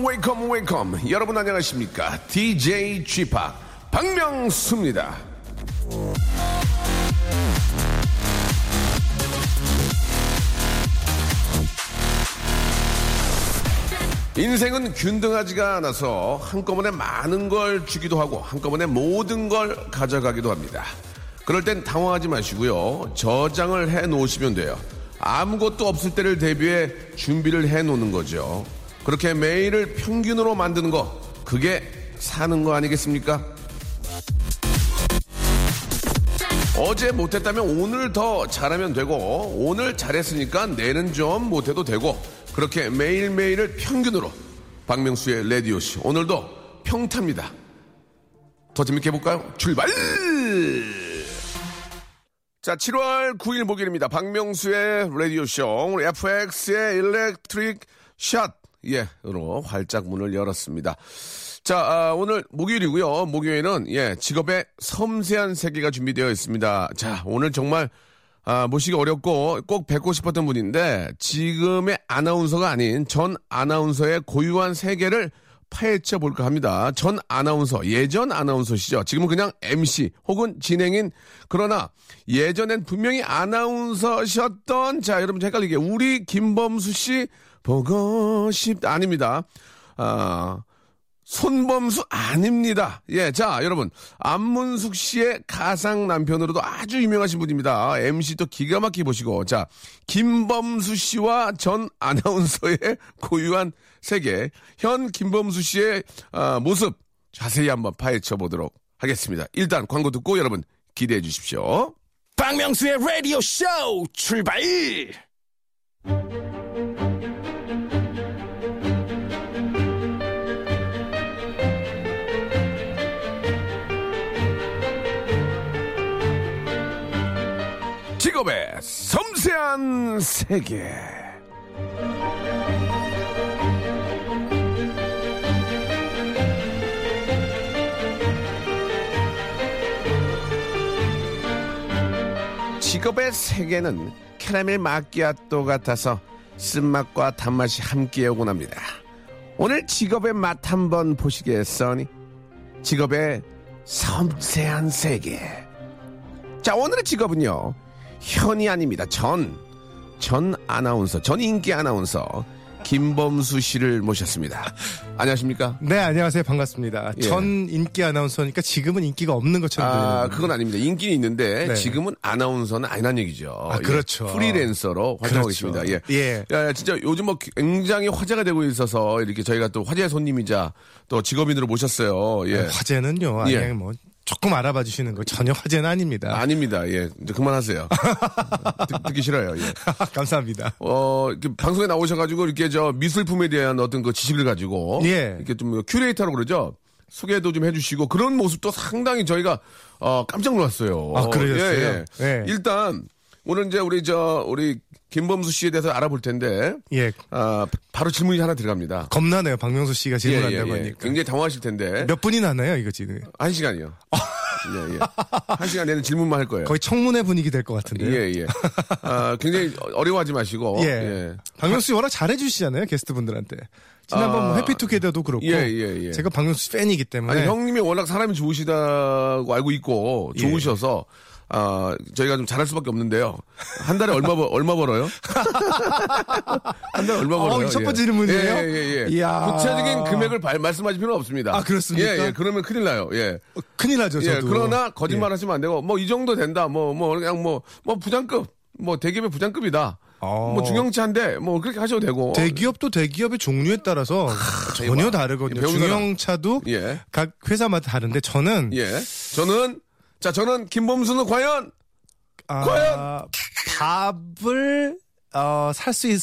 Welcome, welcome. 여러분 안녕하십니까? DJ Chip 박명수입니다. 인생은 균등하지가 않아서 한꺼번에 많은 걸 주기도 하고 한꺼번에 모든 걸 가져가기도 합니다. 그럴 땐 당황하지 마시고요. 저장을 해 놓으시면 돼요. 아무것도 없을 때를 대비해 준비를 해 놓는 거죠. 그렇게 매일을 평균으로 만드는 거, 그게 사는 거 아니겠습니까? 어제 못했다면 오늘 더 잘하면 되고, 오늘 잘했으니까 내일은 좀 못해도 되고, 그렇게 매일매일을 평균으로 박명수의 레디오씨 오늘도 평타입니다. 더 재밌게 해볼까요? 출발! 자, 7월 9일 목요일입니다. 박명수의 라디오쇼. 오늘 FX의 일렉트릭 샷. 예, 으로 활짝 문을 열었습니다. 자, 아, 오늘 목요일이고요. 목요일은, 예, 직업의 섬세한 세계가 준비되어 있습니다. 자, 오늘 정말 아, 모시기 어렵고 꼭 뵙고 싶었던 분인데 지금의 아나운서가 아닌 전 아나운서의 고유한 세계를 파헤쳐 볼까 합니다. 전 아나운서, 예전 아나운서시죠. 지금은 그냥 MC 혹은 진행인 그러나 예전엔 분명히 아나운서셨던 자, 여러분 헷갈리게 우리 김범수 씨 보고 싶 아닙니다. 아, 손범수 아닙니다. 예, 자, 여러분. 안문숙 씨의 가상 남편으로도 아주 유명하신 분입니다. MC도 기가 막히게 보시고. 자, 김범수 씨와 전 아나운서의 고유한 세계. 현 김범수 씨의 아, 모습 자세히 한번 파헤쳐 보도록 하겠습니다. 일단 광고 듣고 여러분 기대해 주십시오. 박명수의 라디오 쇼 출발! 직업의 섬세한 세계. 직업의 세계는 캐러멜 마끼아또 같아서 쓴맛과 단맛이 함께 오곤 합니다. 오늘 직업의 맛 한번 보시겠어니? 직업의 섬세한 세계. 자, 오늘의 직업은요. 현이 아닙니다. 전. 전 아나운서, 전 인기 아나운서 김범수 씨를 모셨습니다. 안녕하십니까? 네, 안녕하세요. 반갑습니다. 예. 전 인기 아나운서니까 지금은 인기가 없는 것처럼 아, 그건 아닙니다. 인기는 있는데 네. 지금은 아나운서는 아니란 얘기죠. 아, 예. 그렇죠. 프리랜서로 활동하고 그렇죠. 있습니다. 예. 예. 야, 야, 진짜 요즘 뭐 굉장히 화제가 되고 있어서 이렇게 저희가 또 화제 손님이자 또 직업인으로 모셨어요. 예. 화제는요. 예. 그냥 뭐 조금 알아봐 주시는 거 전혀 화제는 아닙니다. 아닙니다. 예. 이제 그만하세요. 듣, 듣기 싫어요. 예. 감사합니다. 어, 이렇게 방송에 나오셔가지고 이렇게 저 미술품에 대한 어떤 그 지식을 가지고 예. 이렇게 좀 큐레이터라고 그러죠. 소개도 좀 해주시고 그런 모습도 상당히 저희가 어, 깜짝 놀랐어요. 아, 그러셨어요? 예, 예. 예. 일단 오늘 이제 우리 저 우리 김범수 씨에 대해서 알아볼 텐데 예. 아, 바로 질문이 하나 들어갑니다. 겁나네요. 박명수 씨가 예, 질문한다고 예, 예. 하니까. 굉장히 당황하실 텐데 몇 분이나 나요, 이거 지금? 한 시간이요. 예, 예. 한 시간 내는 질문만 할 거예요. 거의 청문회 분위기 될 것 같은데요. 예, 예. 아, 굉장히 어려워하지 마시고. 예. 예. 박명수 씨 워낙 잘해주시잖아요, 게스트분들한테. 지난번 뭐 아, 해피투게더도 그렇고. 예, 예, 예. 제가 박명수 씨 팬이기 때문에. 아니 형님이 워낙 사람이 좋으시다고 알고 있고 예. 좋으셔서 아 저희가 좀 잘할 수밖에 없는데요. 한 달에 얼마 벌 얼마 벌어요? 한 달에 얼마 어, 벌어요? 첫 번째 질문이에요? 예, 예, 예. 예. 구체적인 금액을 발- 말씀하실 필요는 없습니다. 아, 그렇습니까? 예, 예. 그러면 큰일 나요. 예. 어, 큰일 나죠, 예. 저도. 그러나 거짓말 하시면 안 되고 뭐 이 정도 된다. 뭐 뭐 그냥 뭐 뭐 부장급 뭐 대기업의 부장급이다. 어. 뭐 중형차인데 뭐 그렇게 하셔도 되고. 대기업도 대기업의 종류에 따라서 전혀 이거 다르거든요. 사람. 중형차도 예. 각 회사마다 다른데 저는 예. 저는 자 저는 김범수는 과연 아, 과연? 밥을 어, 살 수 있,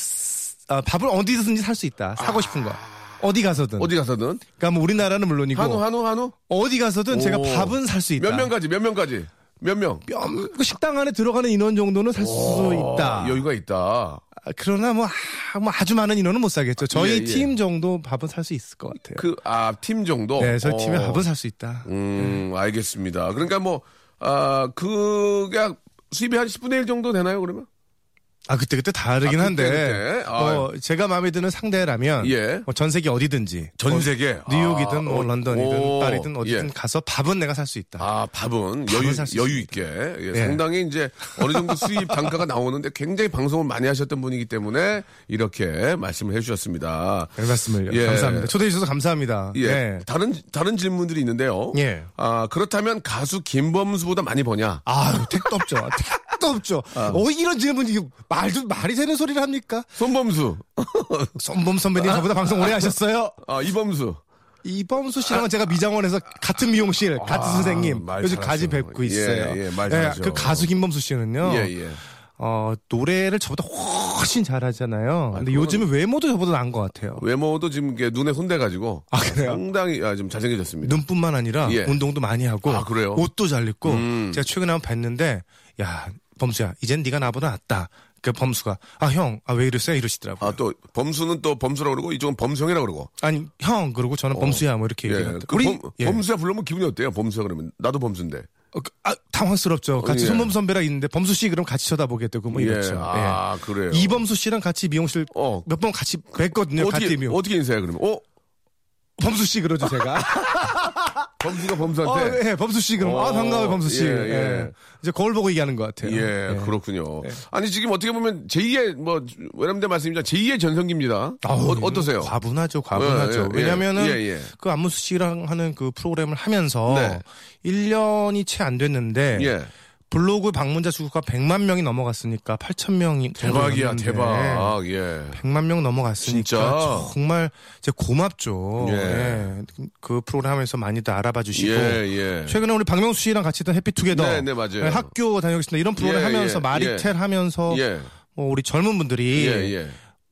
어, 밥을 어디든지 살 수 있다. 사고 싶은 거. 어디 가서든. 어디 가서든 그러니까 뭐 우리나라는 물론이고 한우 한우 한우 어디 가서든 제가 오. 밥은 살 수 있다. 몇 명까지 몇 명까지 몇 명? 뼈- 그 식당 안에 들어가는 인원 정도는 살 수 있다. 여유가 있다. 아, 그러나 뭐, 아, 뭐 아주 많은 인원은 못 사겠죠. 저희 예, 예. 팀 정도 밥은 살 수 있을 것 같아요. 그, 아, 팀 정도? 네, 저희 팀에 어. 밥은 살 수 있다. 음, 알겠습니다. 그러니까 뭐, 아, 그게 수입이 한 10분의 1 정도 되나요, 그러면? 아 그때 그때 다르긴 아, 그때, 한데 그때? 아. 뭐 제가 마음에 드는 상대라면 예. 뭐 전 세계 어디든지 전뭐 세계? 뉴욕이든 아, 뭐 어, 런던이든 오, 파리든 어디든 예. 가서 밥은 내가 살 수 있다. 아, 밥은 밥은 여유, 살수 여유. 있게. 예, 예. 상당히 이제 어느 정도 수입 단가가 나오는데 굉장히 방송을 많이 하셨던 분이기 때문에 이렇게 말씀을 해주셨습니다. 별 말씀을 예. 감사합니다. 초대해 주셔서 감사합니다. 예. 네. 다른, 다른 질문들이 있는데요. 예. 아, 그렇다면 가수 김범수보다 많이 버냐? 아유 택도 없죠. 택도 없죠. 어 이런 질문 이게 말도 말이 되는 소리를 합니까? 손범수. 손범 선배님 저보다 방송 오래 하셨어요. 아, 이범수. 이범수 씨랑은 제가 미장원에서 같은 미용실, 같은 선생님 말 요즘. 가지 뵙고 예, 있어요. 예, 말 잘하셔. 그 가수 김범수 씨는요. 예, 예. 어, 노래를 저보다 훨씬 잘하잖아요. 근데 그거는- 요즘은 외모도 저보다 나은 것 같아요. 외모도 지금 이게 눈에 손대가지고. 아, 그래요? 상당히 아, 좀 잘생겨졌습니다. 눈뿐만 아니라 예. 운동도 많이 하고 아, 그래요? 옷도 잘 입고 음. 제가 최근에 한번 뵀는데 야 범수야 이젠 네가 나보다 낫다. 그 범수가 아 형 아 왜 이러세요 이러시더라고요. 아, 또, 범수는 또 범수라고 그러고, 이쪽은 범수형이라고 그러고. 아니 형 그러고 저는 범수야 뭐 이렇게 예. 얘기를 그 우리 범, 예. 범수야 불러면 기분이 어때요? 범수야 그러면. 나도 범수인데. 어, 그, 아, 당황스럽죠. 같이 예. 손범 선배랑 있는데 범수 씨 그럼 같이 쳐다보게 되고 뭐 예. 이렇죠. 아, 그래요. 예. 이범수 씨랑 같이 미용실 어. 몇 번 같이 뵀거든요. 같이 어떻게, 미용. 어떻게 인사해, 그러면? 어? 범수 씨 그러죠 제가. 범수가 어, 범수한테? 예, 범수 씨 그럼 어, 아 반가워요 범수 씨. 예, 예, 예. 이제 거울 보고 얘기하는 것 같아요. 예, 그렇군요. 아니, 지금 어떻게 보면 제2의, 뭐, 외람된 말씀이지만 제2의 전성기입니다. 아우, 어, 어떠세요? 과분하죠, 과분하죠. 예, 예, 왜냐면은 예, 예. 그 안무수 씨랑 하는 그 프로그램을 하면서 네. 1년이 채 안 됐는데 예. 블로그 방문자 수가 100만 명이 넘어갔으니까 8천 명이 대박이야, 대박. 예. 100만 명 넘어갔으니까 진짜? 정말 이제 고맙죠. 예. 예. 그 프로그램 하면서 많이들 알아봐 주시고 예, 예. 최근에 우리 박명수 씨랑 같이 했던 해피투게더 네, 네, 맞아요. 예, 학교 다녀오겠습니다 이런 프로그램 예, 하면서 예, 마리텔 하면서 예. 뭐 우리 젊은 분들이.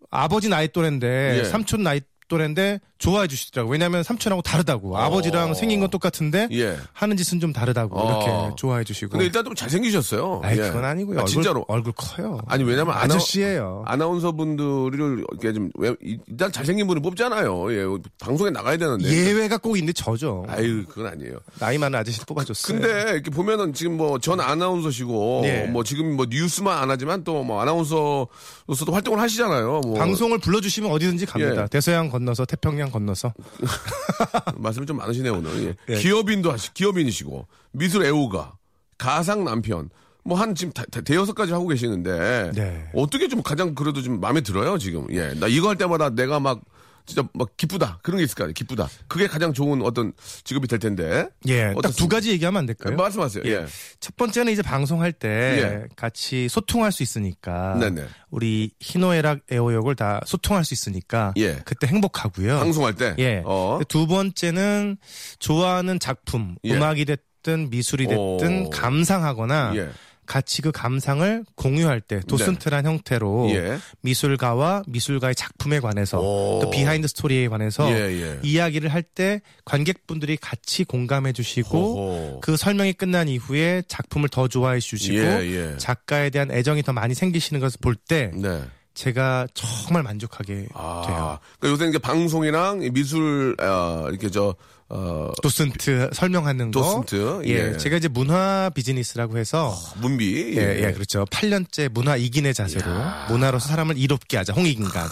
아버지 나이 또래인데 예. 삼촌 나이 또래인데 좋아해 주시더라고요. 왜냐하면 삼촌하고 다르다고. 아버지랑 생긴 건 똑같은데 예. 하는 짓은 좀 다르다고 어. 이렇게 좋아해 주시고. 근데 일단 좀 잘생기셨어요. 아이, 예. 그건 아니고요. 아, 얼굴, 진짜로. 얼굴 커요. 아니, 왜냐면 아나- 아저씨예요. 아나운서 분들을 이렇게 좀, 왜- 일단 잘생긴 분을 뽑잖아요. 예. 방송에 나가야 되는데. 예외가 꼭 있는데 저죠. 아유, 그건 아니에요. 나이 많은 아저씨를 뽑아줬어요. 근데 이렇게 보면은 지금 뭐 전 아나운서시고 예. 뭐 지금 뭐 뉴스만 안 하지만 또 뭐 아나운서로서도 활동을 하시잖아요. 뭐 방송을 불러주시면 어디든지 갑니다. 예. 대서양 건너서 태평양 건너서. 말씀이 좀 많으시네요 오늘. 예. 예. 기업인도 하시 기업인이시고 미술 애호가 가상 남편 뭐 한 지금 다- 다- 대여섯 가지 하고 계시는데 네. 어떻게 좀 가장 그래도 좀 마음에 들어요 지금. 예. 나 이거 할 때마다 내가 막 진짜 막 기쁘다 그런 게 있을 거 아니에요. 기쁘다. 그게 가장 좋은 어떤 직업이 될 텐데. 예, 딱 두? 가지 얘기하면 안 될까요? 말씀하세요. 예. 첫 번째는 이제 방송할 때 예. 같이 소통할 수 있으니까 네네. 우리 희노애락 애호역을 다 소통할 수 있으니까 예. 그때 행복하고요. 방송할 때. 예. 어. 두 번째는 좋아하는 작품, 예. 음악이 됐든 미술이 됐든 오. 감상하거나 예. 같이 그 감상을 공유할 때 도슨트란 형태로 예. 미술가와 미술가의 작품에 관해서 오. 또 behind story에 관해서 예, 예. 이야기를 할 때 관객분들이 같이 공감해 주시고 호호. 그 설명이 끝난 이후에 작품을 더 좋아해 주시고 예, 예. 작가에 대한 애정이 더 많이 생기시는 것을 볼때 네. 제가 정말 만족하게 아, 돼요. 그러니까 요새 이제 방송이랑 이 미술 어, 이렇게 저 어, 도슨트 설명하는 거. 도슨트, 예. 예. 제가 이제 문화 비즈니스라고 해서 문비 예, 예, 그렇죠. 8년째 문화 이긴의 자세로 문화로서 사람을 이롭게 하자. 홍익인간.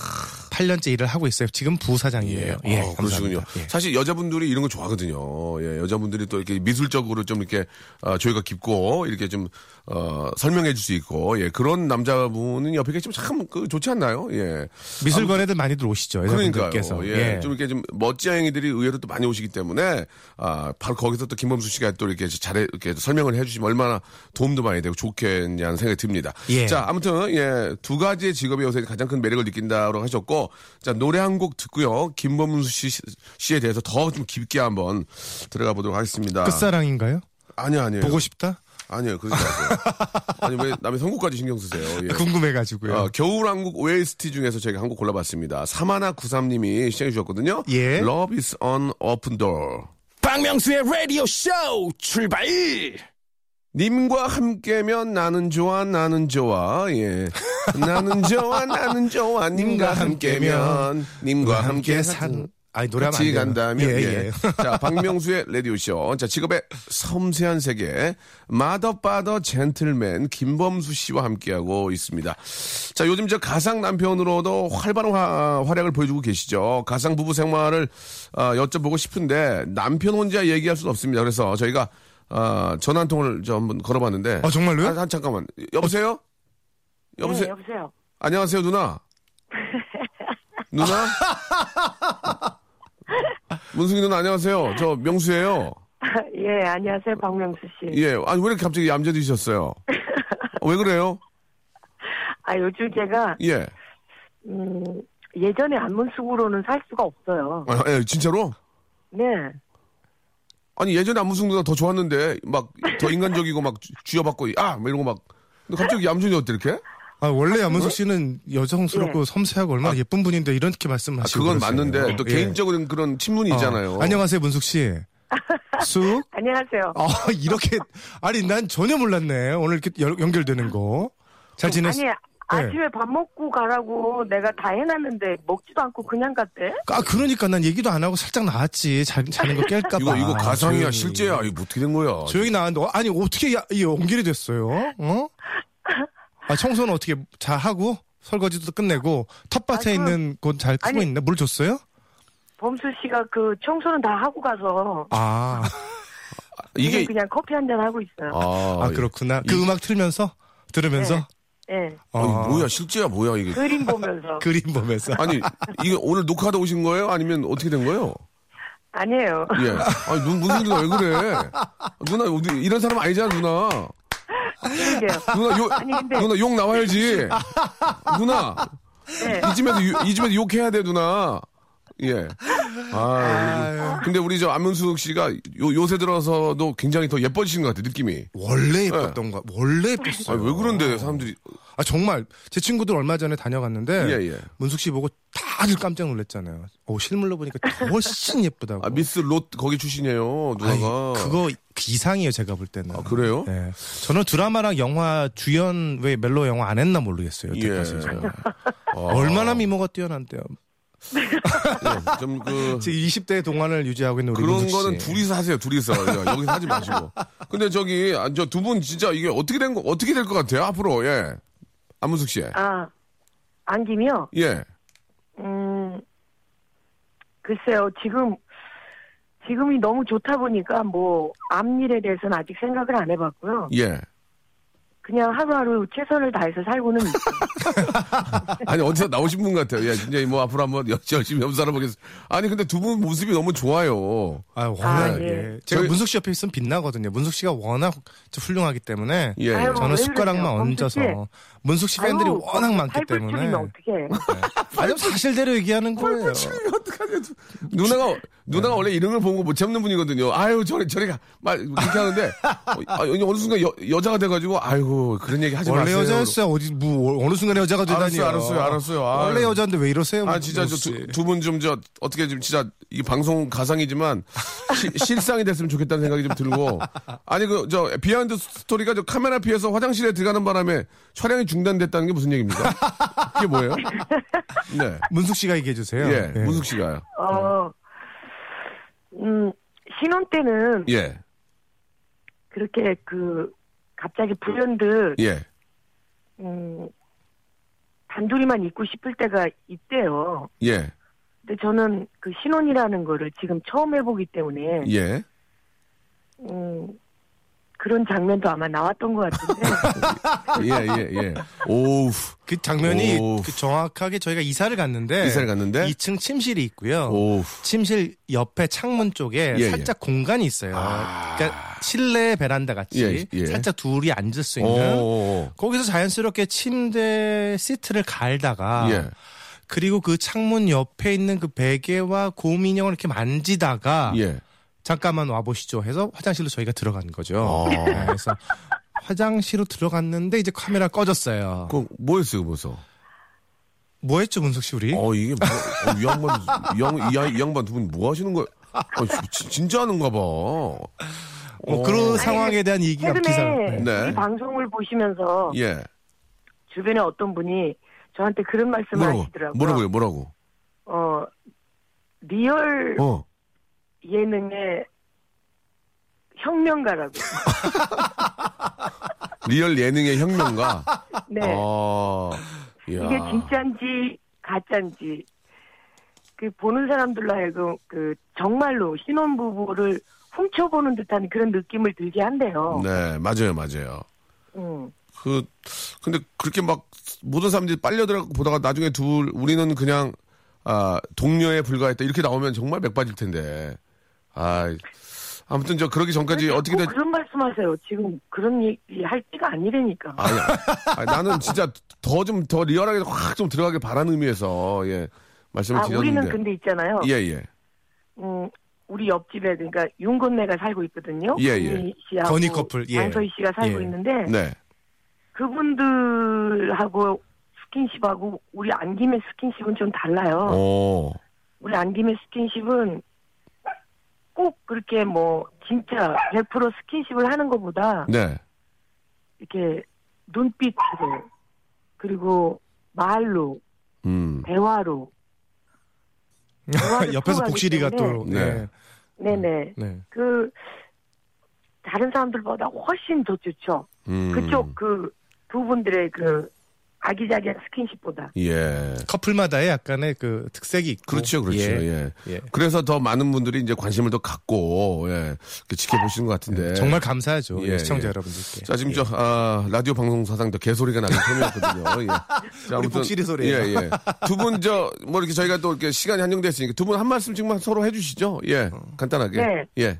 8년째 일을 하고 있어요. 지금 부사장이에요. 예, 어, 그러시군요. 예. 사실 여자분들이 이런 거 좋아하거든요. 예, 여자분들이 또 이렇게 미술적으로 좀 이렇게 어, 조예가 깊고 이렇게 좀 어, 설명해 줄 수 있고 예, 그런 남자분은 옆에 계시면 참 그, 좋지 않나요? 예. 미술관 애들 많이들 오시죠. 그러니까요. 여자분들께서. 예. 좀 이렇게 좀 멋지양이들이 의외로 또 많이 오시기 때문에 아 바로 거기서 또 김범수 씨가 또 이렇게 잘해 이렇게 설명을 해 주시면 얼마나 도움도 많이 되고 좋겠냐는 생각이 듭니다. 예. 자 아무튼 예 두 가지의 직업이 요새 가장 큰 매력을 느낀다고 하셨고 자 노래 한 곡 듣고요 김범수 씨 씨에 대해서 더 좀 깊게 한번 들어가 보도록 하겠습니다. 끝사랑인가요? 아니요 아니요 보고 싶다? 아니요 그러지 마세요. 아니 왜 남의 선곡까지 신경 쓰세요? 예. 궁금해가지고요. 어, 겨울왕국 OST 중에서 저희가 한 곡 골라봤습니다. 사마나 구삼님이 시작해 주셨거든요. 예. Love is on open door. 박명수의 라디오 쇼 출발! 님과 함께면 나는 좋아, 나는 좋아, 예. 나는 좋아, 나는 좋아, 님과 함께면, 님과 함께 산. 아니 노래하면 같이. 간다면 예, 예, 예. 자 박명수의 라디오 쇼. 자 직업의 섬세한 세계 마더바더 젠틀맨 김범수 씨와 함께하고 있습니다. 자 요즘 저 가상 남편으로도 활발한 화- 활약을 보여주고 계시죠. 가상 부부 생활을 아, 여쭤보고 싶은데 남편 혼자 얘기할 수는 없습니다. 그래서 저희가 아, 전화 한 통을 저 한번 걸어봤는데. 아, 정말로요? 한, 한 잠깐만 여보세요? 여보세요? 네, 여보세요. 안녕하세요 누나. 누나? 문승희 누나 안녕하세요. 저 명수예요. 예, 안녕하세요, 박명수 씨. 예. 아니 왜 이렇게 갑자기 얌전해지셨어요? 어, 왜 그래요? 아, 요즘 제가, 예. 음, 예전에 안문숙으로는 살 수가 없어요. 아, 예, 진짜로? 네. 아니 예전에 안무승 누나 더 좋았는데 막 더 인간적이고 막 쥐- 쥐어받고 아! 막 이런 거 막. 근데 갑자기 얌전해졌대 이렇게? 아, 원래 양문석 씨는 여성스럽고 네. 섬세하고 얼마나 예쁜 분인데 이렇게 아, 말씀하시고 그건 그러세요. 맞는데 또 예. 개인적인 그런 친분이 어. 있잖아요. 안녕하세요, 문숙 씨. 쑥. 안녕하세요. 아, 이렇게 아니 난 전혀 몰랐네. 오늘 이렇게 연- 연결되는 거. 잘 지냈어? 아니, 아침에 밥 먹고 가라고 내가 다 해놨는데 먹지도 않고 그냥 갔대? 아, 그러니까 난 얘기도 안 하고 살짝 나왔지. 자, 자는 거 깰까 봐. 이거 이거 가상이야 조용히. 실제야 이거 어떻게 된 거야? 조용히 나왔는데 어, 아니 어떻게 야, 이 연결이 됐어요? 어? 아, 청소는 어떻게 잘 하고 설거지도 끝내고 텃밭에 아, 그- 있는 곳 잘 크고 아니- 있네. 물 줬어요? 범수 씨가 그 청소는 다 하고 가서 아, 이게 그냥 커피 한 잔 하고 있어요. 아, 아 그렇구나. 그 이- 음악 틀면서 들으면서 예. 아니 어, 뭐야 실제야 뭐야 이게? 그림 보면서. 그림 보면서. 아니 이게 오늘 녹화하다 오신 거예요? 아니면 어떻게 된 거예요? 아니에요. 예. 아니 눈 무슨 누나 왜 그래? 누나 어디 이런 사람 아니잖아 누나. 그러게요. 누나 욕 아니, 근데- 누나 욕 나와야지. 누나 네. 이 집에서 유- 이 집에서 욕해야 돼 누나. 예. 아, 근데 우리 저 안문숙 씨가 요, 요새 들어서도 굉장히 더 예뻐지신 것 같아 느낌이. 원래 예뻤던 거. 원래 예뻤어요. 아, 왜 그런데 사람들이 아 정말 제 친구들 얼마 전에 다녀갔는데 예, 예. 문숙 씨 보고 다들 깜짝 놀랐잖아요. 오 실물로 보니까 훨씬 예쁘다고. 아, 미스 롯 거기 출신이에요 누나가. 그거 그 이상이에요 제가 볼 때는. 아, 그래요? 네. 저는 드라마랑 영화 주연 왜 멜로 영화 안 했나 모르겠어요. 예. 여태까지 제가. 아. 얼마나 미모가 뛰어난데요. 예, 좀그 제 20대 동안을 유지하고 있는 우리 그런. 거는 둘이서 하세요, 둘이서. 야, 여기서 하지 마시고. 근데 저기, 아, 저두 분 진짜 이게 어떻게 된 거, 어떻게 될 것 같아요, 앞으로, 예. 안문숙 씨. 아, 안김이요? 예. 음, 글쎄요, 지금, 지금이 너무 좋다 보니까 뭐, 앞일에 대해서는 아직 생각을 안 해봤고요. 예. 그냥 하루하루 최선을 다해서 살고는 있어요. 아니, 어디서 나오신 분 같아요. 예, 진짜 뭐 앞으로 한번 여- 열심히 한번 살아보겠습니다. 아니, 근데 두 분 모습이 너무 좋아요. 아, 워낙, 아, 예. 예. 제가 저희- 문숙 씨 옆에 있으면 빛나거든요. 문숙 씨가 워낙 훌륭하기 때문에. 예. 아유, 저는 왜 숟가락만 그러세요? 얹어서. 문숙 씨 팬들이 아유, 워낙 많기 때문에. 줄이면 어떡해. 아니, 사실대로 얘기하는 거예요. 어떡하냐. 누나가, 누나가 원래 이런 걸 보고 못 참는 분이거든요. 아유, 저리, 저리 가. 말, 그렇게 하는데, 어, 아, 어느 순간 여, 여자가 돼가지고, 아 이고, 그런 얘기 하지 원래 마세요. 여자였어요. 어디, 뭐, 어느 순간에 여자가 되다니요. 알았어요, 알았어요, 알았어요. 아유. 원래 여자인데 왜 이러세요? 아 진짜? 두 분 좀 저 어떻게 좀 진짜 이 방송 가상이지만 시- 실상이 됐으면 좋겠다는 생각이 좀 들고 아니 그 저 behind story가 저 카메라 피해서 화장실에 들어가는 바람에 촬영이 중단됐다는 게 무슨 얘기입니까? 그게 뭐예요? 네. 문숙 씨가 얘기해 주세요. 예. 문숙 씨가요. 어, 음, 신혼 때는 예. 그렇게 그, 갑자기 불현듯, 예. 음, 단둘이만 있고 싶을 때가 있대요. 예. 근데 저는 그 신혼이라는 거를 지금 처음 해보기 때문에, 예. 음, 그런 장면도 아마 나왔던 것 같은데, 예, 예, 예. 오우. 그 장면이 오. 그 정확하게 저희가 이사를 갔는데 이사를 갔는데 2층 침실이 있고요. 오우. 침실 옆에 창문 쪽에 예, 살짝 공간이 있어요. 아. 그러니까 실내 베란다 같이 예, 예. 살짝 둘이 앉을 수 있는 오. 거기서 자연스럽게 침대 시트를 갈다가 예. 그리고 그 창문 옆에 있는 그 베개와 곰 인형을 이렇게 만지다가 예. 잠깐만 와 보시죠 해서 화장실로 저희가 들어간 거죠. 아. 네, 그래서 화장실로 들어갔는데 이제 카메라 꺼졌어요. 그 뭐였어요, 그거서? 뭐 했죠, 문석 씨 우리? 어, 이게 뭐, 어, 이 양반, 이, 양, 이, 양- 이 양반 두 분 뭐 하시는 거야? 아, 지- 진짜 하는가 봐. 뭐 그런 상황에 대한 얘기가 기사. 최근에 네. 이 방송을 보시면서 예. 주변에 어떤 분이 저한테 그런 말씀을 뭐라고? 하시더라고요. 뭐라고요? 뭐라고? 어, real 어. 예능의 혁명가라고. real 예능의 혁명가. 네. 어. 이야. 이게 진짜인지 가짜인지 그 보는 사람들로 하여금 그 정말로 신혼부부를 훔쳐보는 듯한 그런 느낌을 들게 한대요. 네, 맞아요, 맞아요. 음. 그 근데 그렇게 막 모든 사람들이 빨려 들어 보다가 나중에 둘 우리는 그냥 아 동료에 불과했다 이렇게 나오면 정말 맥 빠질 텐데 아 아무튼 저 그러기 전까지 왜 어떻게 자꾸 된 그런 말씀하세요. 지금 그런 얘기 할 때가 아니라니까. 아니, 아니, 나는 진짜 더 좀 더 리얼하게 확 좀 들어가길 바라는 의미에서 예 말씀을 아, 우리는 드렸는데 근데 있잖아요. 예 예. 음, 우리 옆집에 그러니까 윤건네가 살고 있거든요. 예, 예. 건희 씨하고 건희 커플, 예. 장서희 씨가 살고 예. 있는데 네. 그분들하고 스킨십하고 우리 안김의 스킨십은 좀 달라요. 오. 우리 안김의 스킨십은 꼭 그렇게 뭐 진짜 100% 스킨십을 하는 것보다 네. 이렇게 눈빛으로 그리고 말로 음. 대화로 옆에서 복실이가 또. 네. 네. 네네 네. 그 다른 사람들보다 훨씬 더 좋죠. 음. 그쪽 그두 분들의 그 아기자기한 스킨십보다. 예. 커플마다의 약간의 그 특색이 있고. 그렇죠, 그렇죠. 예. 예. 그래서 더 많은 분들이 이제 관심을 더 갖고 예, 지켜보시는 것 같은데. 정말 감사하죠. 예, 시청자 예. 여러분들께. 자 지금 저 아, 라디오 방송 사상 더 개소리가 나는 셈이었거든요. 예. 자, 우리 복실이 소리예요. 예, 예. 두 분 저 뭐 이렇게 저희가 또 이렇게 시간이 한정됐으니까 두 분 한 말씀씩만 서로 해주시죠. 예, 간단하게. 네. 예.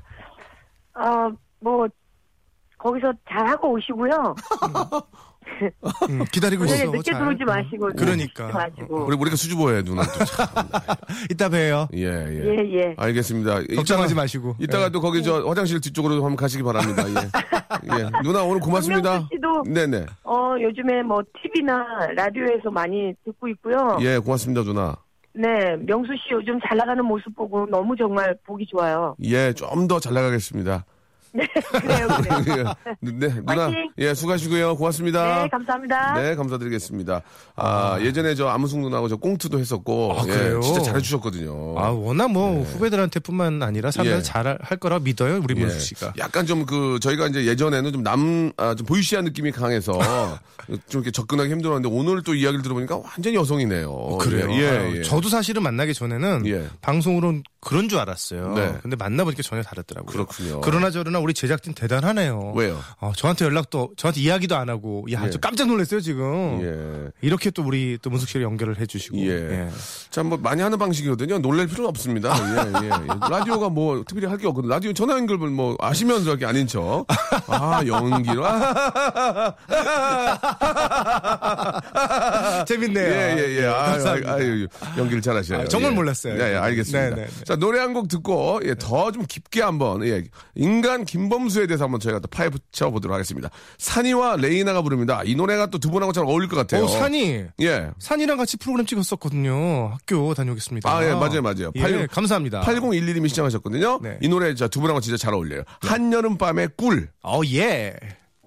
아, 뭐, 거기서 잘하고 오시고요. 음, 기다리고 저녁에 있어. 늦게 잘. 들어오지 마시고. 그러니까. 늦게 마시고. 우리 우리가 수줍어해 누나 또 참. 이따 봬요. 예, 예. 예, 예. 알겠습니다. 걱정하지 이따가- 마시고. 이따가 예. 또 거기 저 화장실 뒤쪽으로 한번 가시기 바랍니다. 예. 예. 누나 오늘 고맙습니다. 씨도 네네. 어, 요즘에 뭐, TV나 라디오에서 많이 듣고 있고요. 예, 고맙습니다, 누나. 네, 명수 씨 요즘 잘 나가는 모습 보고 너무 정말 보기 좋아요. 예, 좀 더 잘 나가겠습니다. 네, 그래요, 그래요. 예. 네, 누나. 화이팅! 예, 수고하시고요. 고맙습니다. 네, 감사합니다. 네, 감사드리겠습니다. 아, 예전에 저 아무숙 누나하고 저 꽁트도 했었고, 아, 예, 그래요? 진짜 잘해주셨거든요. 아, 워낙 뭐 후배들한테 뿐만 아니라 사람들 예. 잘할 거라 믿어요. 우리 예. 문수 씨가. 약간 좀 그, 저희가 이제 예전에는 좀 남, 아, 좀 보이시한 느낌이 강해서 좀 이렇게 접근하기 힘들었는데 오늘 또 이야기를 들어보니까 완전히 여성이네요. 그래요. 예, 예. 저도 사실은 만나기 전에는 예. 방송으로는 그런 줄 알았어요. 네. 근데 만나보니까 전혀 다르더라고요. 그렇군요. 그러나 저러나 우리 제작진 대단하네요. 왜요? 어, 저한테 연락도 저한테 이야기도 안 하고 야, 예. 저 깜짝 놀랐어요 지금. 예. 이렇게 또 우리 또 문숙 씨를 연결을 해주시고. 예. 참, 뭐, 많이 하는 방식이거든요. 놀랄 필요는 없습니다. 예, 예. 예. 라디오가 뭐, 특별히 할 게 없거든요. 라디오 전화 연결을 뭐, 아시면서 이렇게 아닌 척. 아, 연기로. 재밌네요. 예, 예, 예. 아유, 감사합니다. 아유, 아유, 연기를 잘 하셔요. 아, 정말 예. 몰랐어요. 네, 예, 알겠습니다. 네, 네, 네. 자, 노래 한 곡 듣고, 예, 더좀 깊게 한번, 예, 인간 김범수에 대해서 한번 저희가 또 파헤쳐 보도록 하겠습니다. 산이와 레이나가 부릅니다. 이 노래가 또 두 분하고 잘 어울릴 것 같아요. 어, 산이 예. 산이랑 같이 프로그램 찍었었거든요. 학교 다녀오겠습니다. 아, 예, 맞아요, 맞아요. 예, 팔- 감사합니다. 8011님이 시청하셨거든요. 네. 이 노래 자, 두 분하고 진짜 잘 어울려요. 한여름밤의 꿀. 어, 예.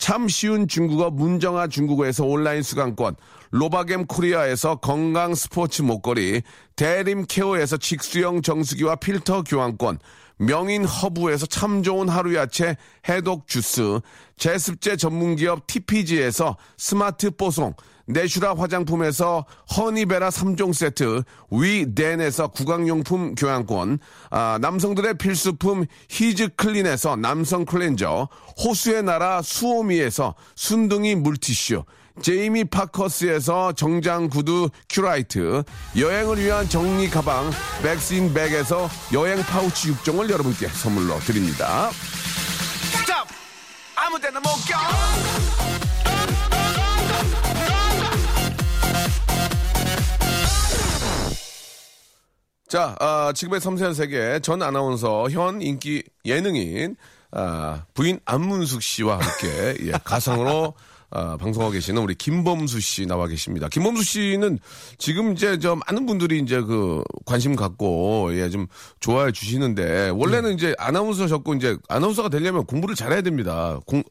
참 쉬운 중국어 문정아 중국어에서 온라인 수강권, 로바겜 코리아에서 건강 스포츠 목걸이, 대림 케어에서 직수형 정수기와 필터 교환권, 명인 허브에서 참 좋은 하루 야채 해독 주스, 제습제 전문기업 TPG에서 스마트 뽀송, 내슈라 화장품에서 허니베라 3종 세트, 위덴에서 구강용품 교환권, 아, 남성들의 필수품 히즈 클린에서 남성 클렌저, 호수의 나라 수오미에서 순둥이 물티슈, 제이미 파커스에서 정장 구두 큐라이트, 여행을 위한 정리 가방 백스인 백에서 여행 파우치 6종을 여러분께 선물로 드립니다. Stop! 아무 데나 못 껴! 자, 아, 지금의 섬세한 세계 전 아나운서 현 인기 예능인 아, 부인 안문숙 씨와 함께 예, 가상으로 아, 방송하고 계시는 우리 김범수 씨 나와 계십니다. 김범수 씨는 지금 이제 저 많은 분들이 이제 그 관심 갖고 예, 좀 좋아해 주시는데 원래는 이제 아나운서셨고 이제 아나운서가 되려면 공부를 잘해야 됩니다. 공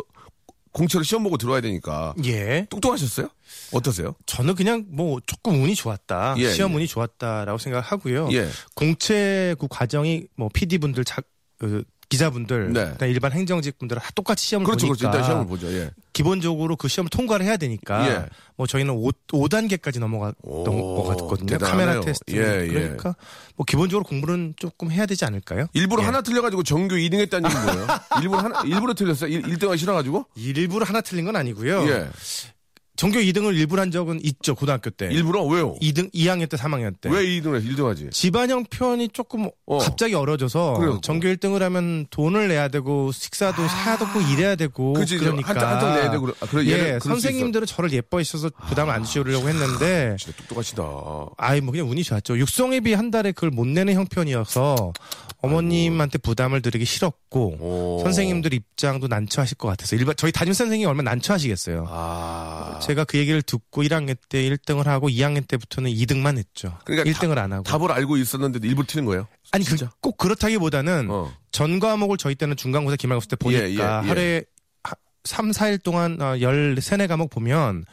공채로 시험 보고 들어와야 되니까. 예. 똑똑하셨어요? 어떠세요? 저는 그냥 뭐 조금 운이 좋았다. 예, 시험 예. 운이 좋았다라고 생각하고요. 예. 공채 그 과정이 뭐 PD분들 작 그, 기자분들, 네. 일반 행정직 분들 다 똑같이 시험을 그렇죠, 그렇죠. 보니까 일단 시험을 보죠. 예. 기본적으로 그 시험을 통과를 해야 되니까 예. 뭐 저희는 5, 5단계까지 넘어갔던 오, 것 같거든요. 대단하네요. 카메라 테스트. 예, 예. 그러니까 뭐 기본적으로 공부는 조금 해야 되지 않을까요? 일부러 예. 하나 틀려가지고 정규 2등 했다는 얘기 뭐예요? 일부러 하나, 일부러 틀렸어요? 1, 1등하기 싫어가지고? 일부러 하나 틀린 건 아니고요. 예. 전교 2등을 일부러 한 적은 있죠 고등학교 때. 일부러? 왜요? 2등 2학년 때 3학년 때. 왜 2등을, 1등 하지? 집안 형편이 조금 어. 갑자기 어려져서 그래요. 전교 1등을 하면 돈을 내야 되고 식사도 사야 되고 일해야 되고 그치, 그러니까 한장 내야 되고. 아, 그래, 예, 선생님들은 저를 예뻐해 주셔서 부담을 안 주시려고 했는데 진짜 똑똑하시다. 아이 뭐 그냥 운이 좋았죠. 육성회비 한 달에 그걸 못 내는 형편이어서 어머님한테 부담을 드리기 싫었고 오. 선생님들 입장도 난처하실 것 같아서 일반 저희 담임 선생님이 얼마나 난처하시겠어요. 아. 제가 그 얘기를 듣고 1학년 때 1등을 하고 2학년 때부터는 2등만 했죠. 그러니까 1등을 안 하고. 답을 알고 있었는데도 일부러 틀린 거예요? 아니 그, 꼭 그렇다기보다는 어. 전 과목을 저희 때는 중간고사 기말고사 때 보니까 예, 예, 예. 하루에 3, 4일 동안 어, 13, 4과목 보면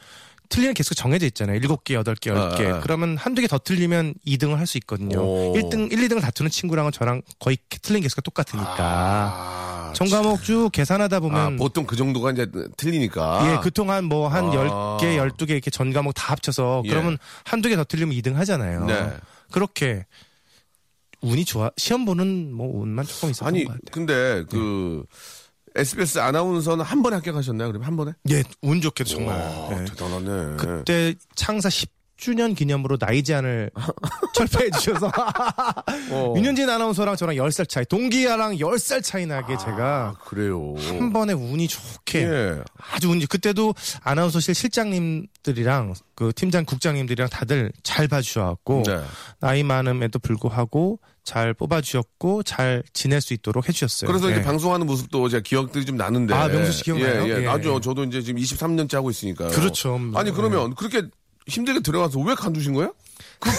틀리는 개수가 정해져 있잖아요. 7개, 8개, 10개. 아, 아. 그러면 한두 개 더 틀리면 2등을 할 수 있거든요. 오. 1등, 1, 2등을 다투는 친구랑은 저랑 거의 틀린 개수가 똑같으니까. 아. 전 과목 쭉 계산하다 아, 보면 보통 그 정도가 이제 틀리니까. 예, 그동안 뭐한 아. 10개, 12개 이렇게 전 과목 다 합쳐서 예. 그러면 한두 개 더 틀리면 2등 하잖아요. 네. 그렇게 운이 좋아 시험 보는 뭐 운만 조금 있었던 아니, 것 같아요. 근데 그 SBS 아나운서는 한 번에 합격하셨나요? 그러면 한 번에? 예, 운 좋게도 정말. 와, 예. 대단하네. 그때 창사 10주년 기념으로 나이 제한을 철폐해 주셔서 어. 윤현진 아나운서랑 저랑 10살 차이, 동기야랑 10살 차이 나게 제가 그래요. 한 번에 운이 좋게 예. 아주 운 그때도 아나운서실 실장님들이랑 그 팀장 국장님들이랑 다들 잘 봐주셔갖고 네. 나이 많음에도 불구하고 잘 뽑아주셨고 잘 지낼 수 있도록 해주셨어요. 그래서 이제 예. 방송하는 모습도 제가 기억들이 좀 나는데. 아, 명수 씨 기억나요? 예, 예. 예. 나죠. 저도 이제 지금 23년째 하고 있으니까. 그렇죠. 아니, 그러면 그렇게 힘들게 들어가서 왜 간두신 거야? 그,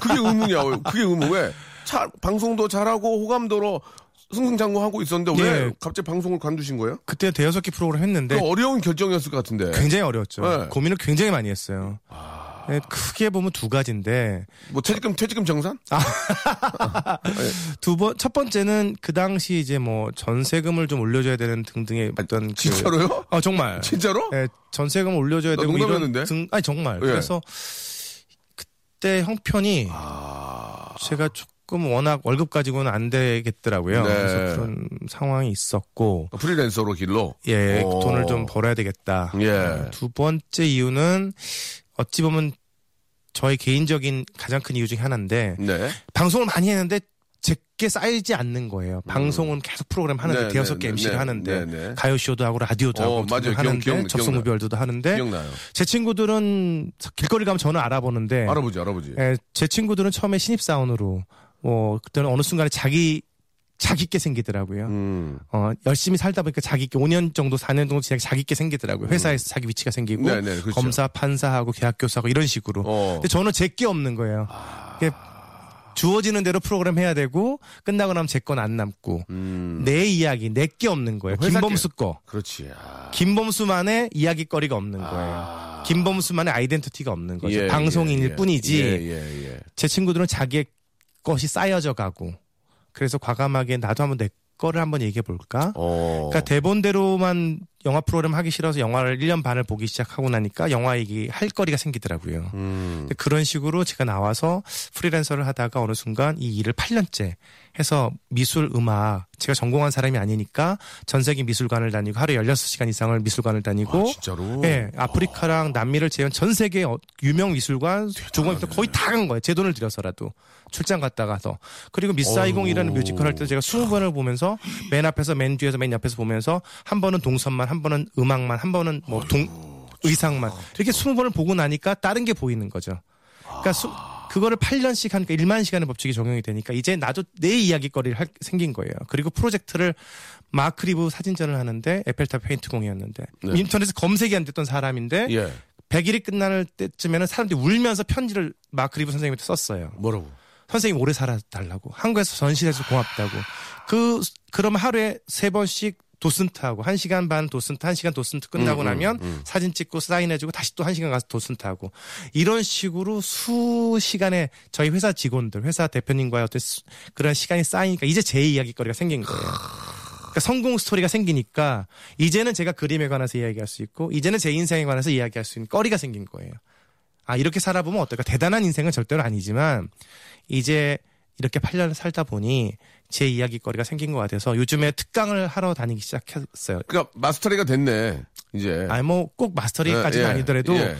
그, 게 의문이야. 그게 의문. 왜? 차, 방송도 잘하고 호감도로 승승장구하고 있었는데 왜 예. 갑자기 방송을 관두신 거예요? 그때 대여섯 개 프로그램 했는데 그 어려운 결정이었을 것 같은데. 굉장히 어려웠죠. 네. 고민을 굉장히 많이 했어요. 아. 네, 크게 보면 두 가지인데 뭐 퇴직금, 퇴직금 정산? 두번 첫 번째는 그 당시 이제 뭐 전세금을 좀 올려줘야 되는 등등의 어떤 그- 진짜로요? 아 정말 진짜로? 네, 전세금을 올려줘야 나 되고 이런 농담이었는데? 등 아니 정말 예. 그래서 그때 형편이 아. 제가 조금 워낙 월급 가지고는 안 되겠더라고요. 네. 그래서 그런 상황이 있었고 프리랜서로 길로? 예 오. 돈을 좀 벌어야 되겠다. 예. 두 번째 이유는 어찌 보면 저의 개인적인 가장 큰 이유 중에 하나인데 네. 방송을 많이 했는데 제게 쌓이지 않는 거예요. 방송은 계속 프로그램 하는데 네, 대여섯 개 네, MC를 네, 하는데 네, 네. 가요 쇼도 하고 라디오도 어, 하고 맞아요. 하는데 기억, 접속. 무별도도 하는데 기억나요. 제 친구들은 길거리 가면 저는 알아보는데 할아버지, 할아버지. 예, 제 친구들은 처음에 신입 사원으로 뭐 그때는 어느 순간에 자기 자기께 생기더라고요. 음. 어, 열심히 살다 보니까 자기께 5년 정도 4년 정도 지나게 자기께 생기더라고요. 회사에서 자기 위치가 생기고 음. 네, 네, 그렇죠. 검사, 판사하고 계약 교사하고 이런 식으로. 어. 근데 저는 제게 없는 거예요. 그게 주어지는 대로 프로그램 해야 되고 끝나고 나면 제 건 안 남고 음. 내 이야기 내게 없는 거예요. 김범수 거. 그렇지. 아. 김범수만의 이야기거리가 없는 거예요. 아. 김범수만의 아이덴티티가 없는 거죠. 예, 방송인일 예, 뿐이지. 예, 예, 예. 제 친구들은 자기의 것이 쌓여져 가고 그래서 과감하게 나도 한번 내 거를 한번 얘기해 볼까? 어. 그러니까 대본대로만 영화 프로그램 하기 싫어서 영화를 1년 반을 보기 시작하고 나니까 영화 얘기 할 거리가 생기더라고요. 음. 그런 식으로 제가 나와서 프리랜서를 하다가 어느 순간 이 일을 8년째 해서 미술 음악 제가 전공한 사람이 아니니까 전 세계 미술관을 다니고 하루에 16시간 이상을 미술관을 다니고 아, 진짜로? 예, 아프리카랑 남미를 제외한 전 세계 어- 유명 미술관 조금부터 거의 다 간 거예요. 제 돈을 들여서라도 출장 갔다 가서 그리고 미스 사이공이라는. 뮤지컬 할 때 제가 20번을 보면서 맨 앞에서 맨 뒤에서 맨 옆에서 보면서 한 번은 동선만 한 번은 음악만 한 번은 뭐동 의상만 이렇게 20번을 보고 나니까 다른 게 보이는 거죠. 그러니까 수- 그거를 8년씩 하니까 1만 시간의 법칙이 적용이 되니까 이제 나도 내 이야기거리를 할, 생긴 거예요. 그리고 프로젝트를 마크 리부 사진전을 하는데 에펠탑 페인트 공이었는데 네. 인터넷에 검색이 안 됐던 사람인데 예. 100일이 끝날 때쯤에는 사람들이 울면서 편지를 마크리브 선생님한테 썼어요. 뭐라고? 선생님 오래 살아달라고 한국에서 전시해서 고맙다고 그 그러면 하루에 세 번씩 도슨트하고 한 시간 반 도슨트 한 시간 도슨트 끝나고 음, 음, 나면 음. 사진 찍고 사인해주고 다시 또한 시간 가서 도슨트하고 이런 식으로 수 시간에 저희 회사 직원들 회사 대표님과의 어떤 수- 그런 시간이 쌓이니까 이제 제 이야기거리가 생긴 거예요. 그러니까 성공 스토리가 생기니까 이제는 제가 그림에 관해서 이야기할 수 있고 이제는 제 인생에 관해서 이야기할 수 있는 거리가 생긴 거예요. 아 이렇게 살아보면 어떨까? 대단한 인생은 절대로 아니지만 이제 이렇게 8년 살다 보니 제 이야기거리가 생긴 것 같아서 요즘에 특강을 하러 다니기 시작했어요. 그러니까 마스터리가 됐네. 이제. 아니 뭐 꼭 마스터리까지는 예, 예, 아니더라도 예.